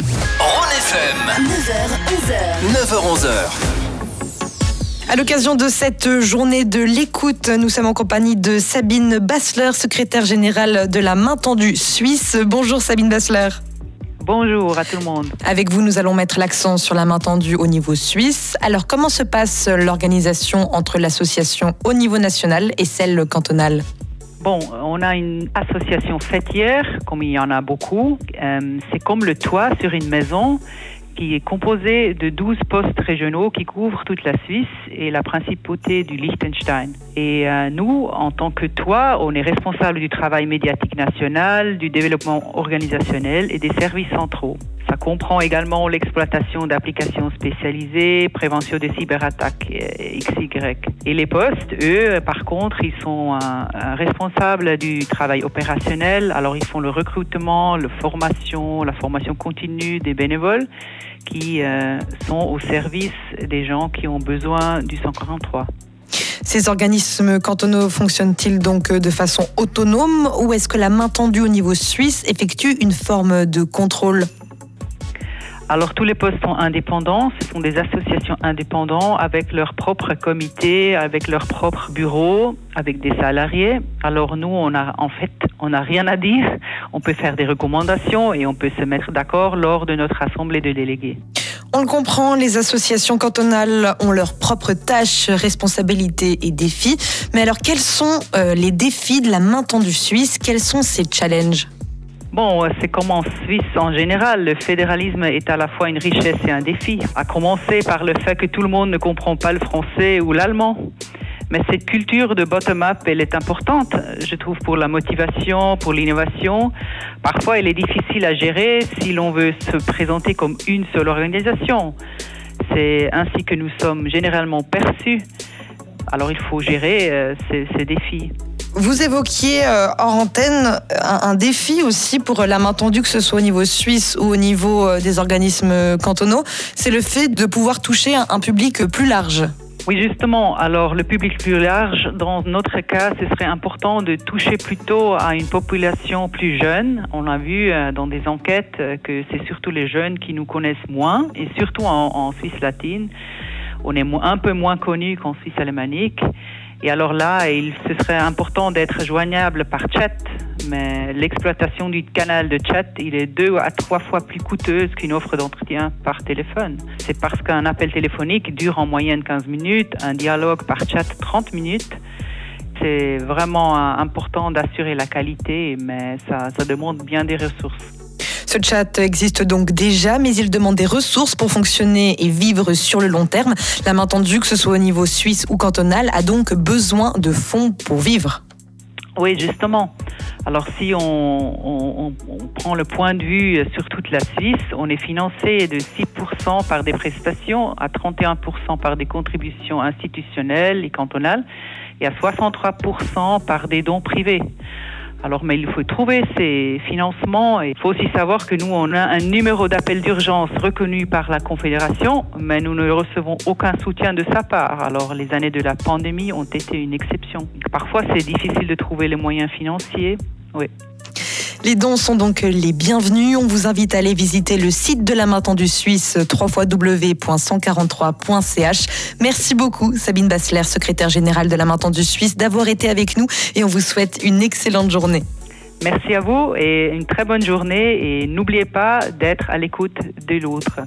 Rhône FM. 9h, 11h. 9h, 11h. À l'occasion de cette journée de l'écoute, nous sommes en compagnie de Sabine Bassler, secrétaire générale de la Main Tendue Suisse. Bonjour Sabine Bassler. Bonjour à tout le monde. Avec vous, nous allons mettre l'accent sur la main tendue au niveau suisse. Alors, comment se passe l'organisation entre l'association au niveau national et celle cantonale? Bon, on a une association fêtière, comme il y en a beaucoup. Euh, c'est comme le toit sur une maison qui est composé de 12 postes régionaux qui couvrent toute la Suisse et la principauté du Liechtenstein. Et euh, nous, en tant que toit, on est responsable du travail médiatique national, du développement organisationnel et des services centraux. Ça comprend également l'exploitation d'applications spécialisées, prévention des cyberattaques euh, XY. Et les postes, eux, par contre, ils sont responsables du travail opérationnel. Alors, ils font le recrutement, la formation, continue des bénévoles qui euh, sont au service des gens qui ont besoin du 143. Ces organismes cantonaux fonctionnent-ils donc de façon autonome ou est-ce que la main tendue au niveau suisse effectue une forme de contrôle? Alors tous les postes sont indépendants, ce sont des associations indépendantes avec leur propre comité, avec leur propre bureau, avec des salariés. Alors nous, on a en fait, on n'a rien à dire. On peut faire des recommandations et on peut se mettre d'accord lors de notre assemblée de délégués. On le comprend, les associations cantonales ont leurs propres tâches, responsabilités et défis. Mais alors, quels sont euh, les défis de la main tendue suisse? Quels sont ces challenges? Bon, c'est comme en Suisse en général. Le fédéralisme est à la fois une richesse et un défi. À commencer par le fait que tout le monde ne comprend pas le français ou l'allemand. Mais cette culture de bottom-up, elle est importante, je trouve, pour la motivation, pour l'innovation. Parfois, elle est difficile à gérer si l'on veut se présenter comme une seule organisation. C'est ainsi que nous sommes généralement perçus. Alors, il faut gérer euh, ces défis. Vous évoquiez euh, hors antenne un, défi aussi pour la main tendue, que ce soit au niveau suisse ou au niveau euh, des organismes cantonaux, c'est le fait de pouvoir toucher un, public plus large. Oui, justement. Alors, le public plus large, dans notre cas, ce serait important de toucher plutôt à une population plus jeune. On a vu euh, dans des enquêtes que c'est surtout les jeunes qui nous connaissent moins, et surtout en, en Suisse latine. On est un peu moins connu qu'en Suisse alémanique. Et alors là, il, ce serait important d'être joignable par chat, mais l'exploitation du canal de chat, il est deux à trois fois plus coûteuse qu'une offre d'entretien par téléphone. C'est parce qu'un appel téléphonique dure en moyenne 15 minutes, un dialogue par chat 30 minutes. C'est vraiment important d'assurer la qualité, mais ça, ça demande bien des ressources. Ce chat existe donc déjà, mais il demande des ressources pour fonctionner et vivre sur le long terme. La main tendue, que ce soit au niveau suisse ou cantonal, a donc besoin de fonds pour vivre. Oui, justement. Alors si on, prend le point de vue sur toute la Suisse, on est financé de 6% par des prestations, à 31% par des contributions institutionnelles et cantonales, et à 63% par des dons privés. Alors, mais il faut trouver ces financements. Il faut aussi savoir que nous, on a un numéro d'appel d'urgence reconnu par la Confédération, mais nous ne recevons aucun soutien de sa part. Alors, les années de la pandémie ont été une exception. Parfois, c'est difficile de trouver les moyens financiers. Oui. Les dons sont donc les bienvenus. On vous invite à aller visiter le site de la main tendue suisse www.143.ch. Merci beaucoup Sabine Bassler, secrétaire générale de la main tendue suisse, d'avoir été avec nous et on vous souhaite une excellente journée. Merci à vous et une très bonne journée et n'oubliez pas d'être à l'écoute de l'autre.